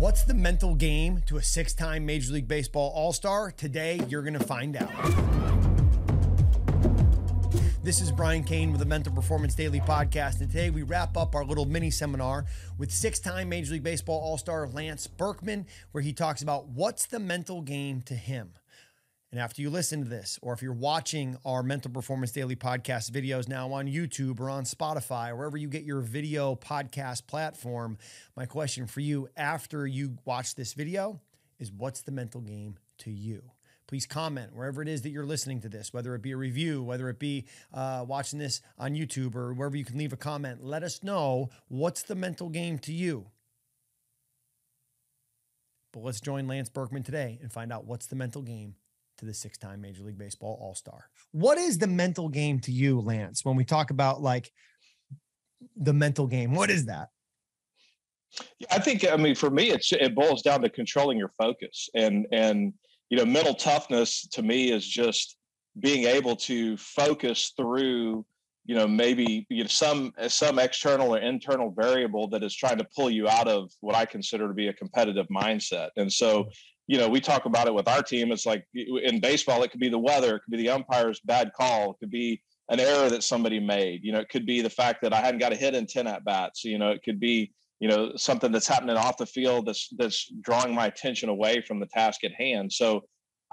What's the mental game to a six time Major League Baseball All Star? Today, you're going to find out. This is Brian Cain with the Mental Performance Daily Podcast, and today we wrap up our little mini seminar with six time Major League Baseball All Star Lance Berkman, where he talks about what's the mental game to him. And after you listen to this, or if you're watching our Mental Performance Daily podcast videos now on YouTube or on Spotify, or wherever you get your video podcast platform, my question for you after you watch this video is what's the mental game to you? Please comment wherever it is that you're listening to this, whether it be a review, whether it be uh, watching this on YouTube or wherever you can leave a comment. Let us know what's the mental game to you. But let's join Lance Berkman today and find out what's the mental game to the six time Major League Baseball All Star. What is the mental game to you, Lance, when we talk about like the mental game? What is that? I think I mean for me it's it boils down to controlling your focus and and you know mental toughness to me is just being able to focus through you know maybe you know some some external or internal variable that is trying to pull you out of what I consider to be a competitive mindset. And so you know, we talk about it with our team. It's like in baseball, it could be the weather, it could be the umpire's bad call, it could be an error that somebody made. You know, it could be the fact that I hadn't got a hit in 10 at bats. You know, it could be, you know, something that's happening off the field that's that's drawing my attention away from the task at hand. So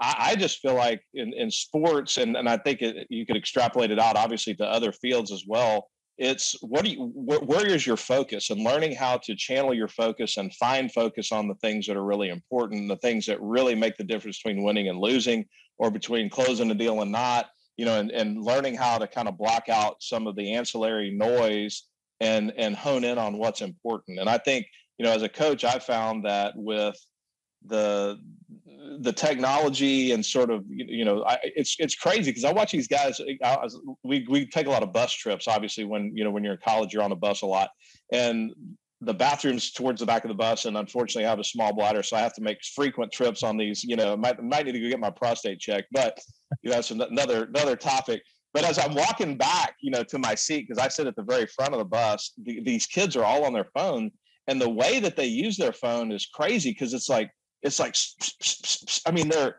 I, I just feel like in, in sports, and, and I think it, you could extrapolate it out obviously to other fields as well it's what do you where, where is your focus? And learning how to channel your focus and find focus on the things that are really important the things that really make the difference between winning and losing or between closing a deal and not you know and, and learning how to kind of block out some of the ancillary noise and and hone in on what's important. And i think you know as a coach i found that with the the technology and sort of you know I, it's it's crazy because I watch these guys. I, we we take a lot of bus trips. Obviously, when you know when you're in college, you're on the bus a lot, and the bathrooms towards the back of the bus. And unfortunately, I have a small bladder, so I have to make frequent trips on these. You know, might might need to go get my prostate checked, but you know that's another another topic. But as I'm walking back, you know, to my seat because I sit at the very front of the bus, the, these kids are all on their phone, and the way that they use their phone is crazy because it's like it's like i mean they're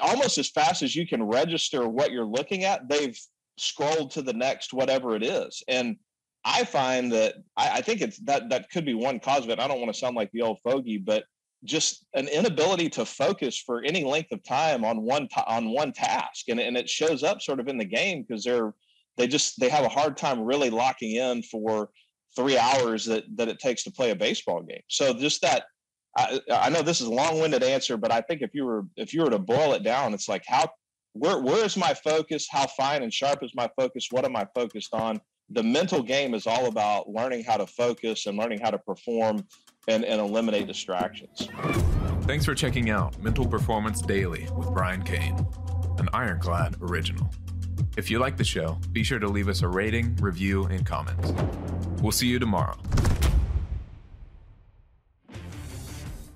almost as fast as you can register what you're looking at they've scrolled to the next whatever it is. And i find that I, I, think it's that that could be one cause of it. I don't want to sound like the old fogey but just an inability to focus for any length of time on one on one task. And, and it shows up sort of in the game because they're they just they have a hard time really locking in for three hours that that it takes to play a baseball game. So just that I, I know this is a long-winded answer, but I think if you were if you were to boil it down, it's like how where where is my focus? How fine and sharp is my focus? What am I focused on? The mental game is all about learning how to focus and learning how to perform and, and eliminate distractions. Thanks for checking out Mental Performance Daily with Brian Cain, an Ironclad original. If you like the show, be sure to leave us a rating, review, and comments. We'll see you tomorrow.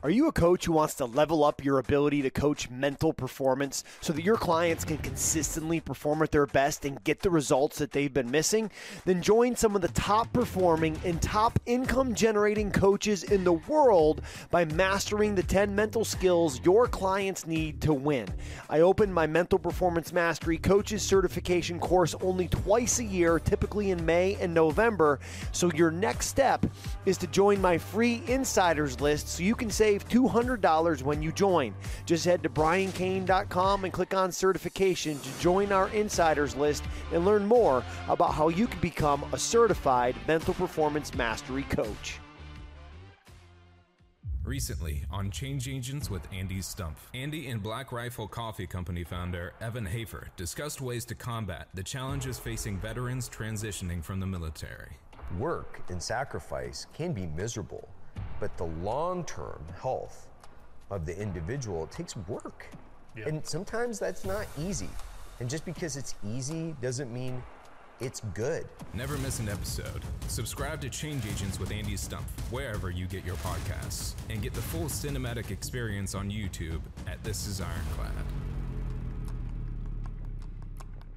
Are you a coach who wants to level up your ability to coach mental performance so that your clients can consistently perform at their best and get the results that they've been missing? Then join some of the top performing and top income generating coaches in the world by mastering the 10 mental skills your clients need to win. I open my Mental Performance Mastery Coaches Certification course only twice a year, typically in May and November. So your next step is to join my free insiders list so you can save save $200 when you join. Just head to briancain.com and click on certification to join our insiders list and learn more about how you can become a certified mental performance mastery coach. Recently on Change Agents with Andy Stumpf, Andy and Black Rifle Coffee Company founder Evan Hafer discussed ways to combat the challenges facing veterans transitioning from the military. Work and sacrifice can be miserable but the long term health of the individual, it takes work. Yeah. And sometimes that's not easy. And just because it's easy doesn't mean it's good. Never miss an episode. Subscribe to Change Agents with Andy Stumpf wherever you get your podcasts and get the full cinematic experience on YouTube at This Is Ironclad.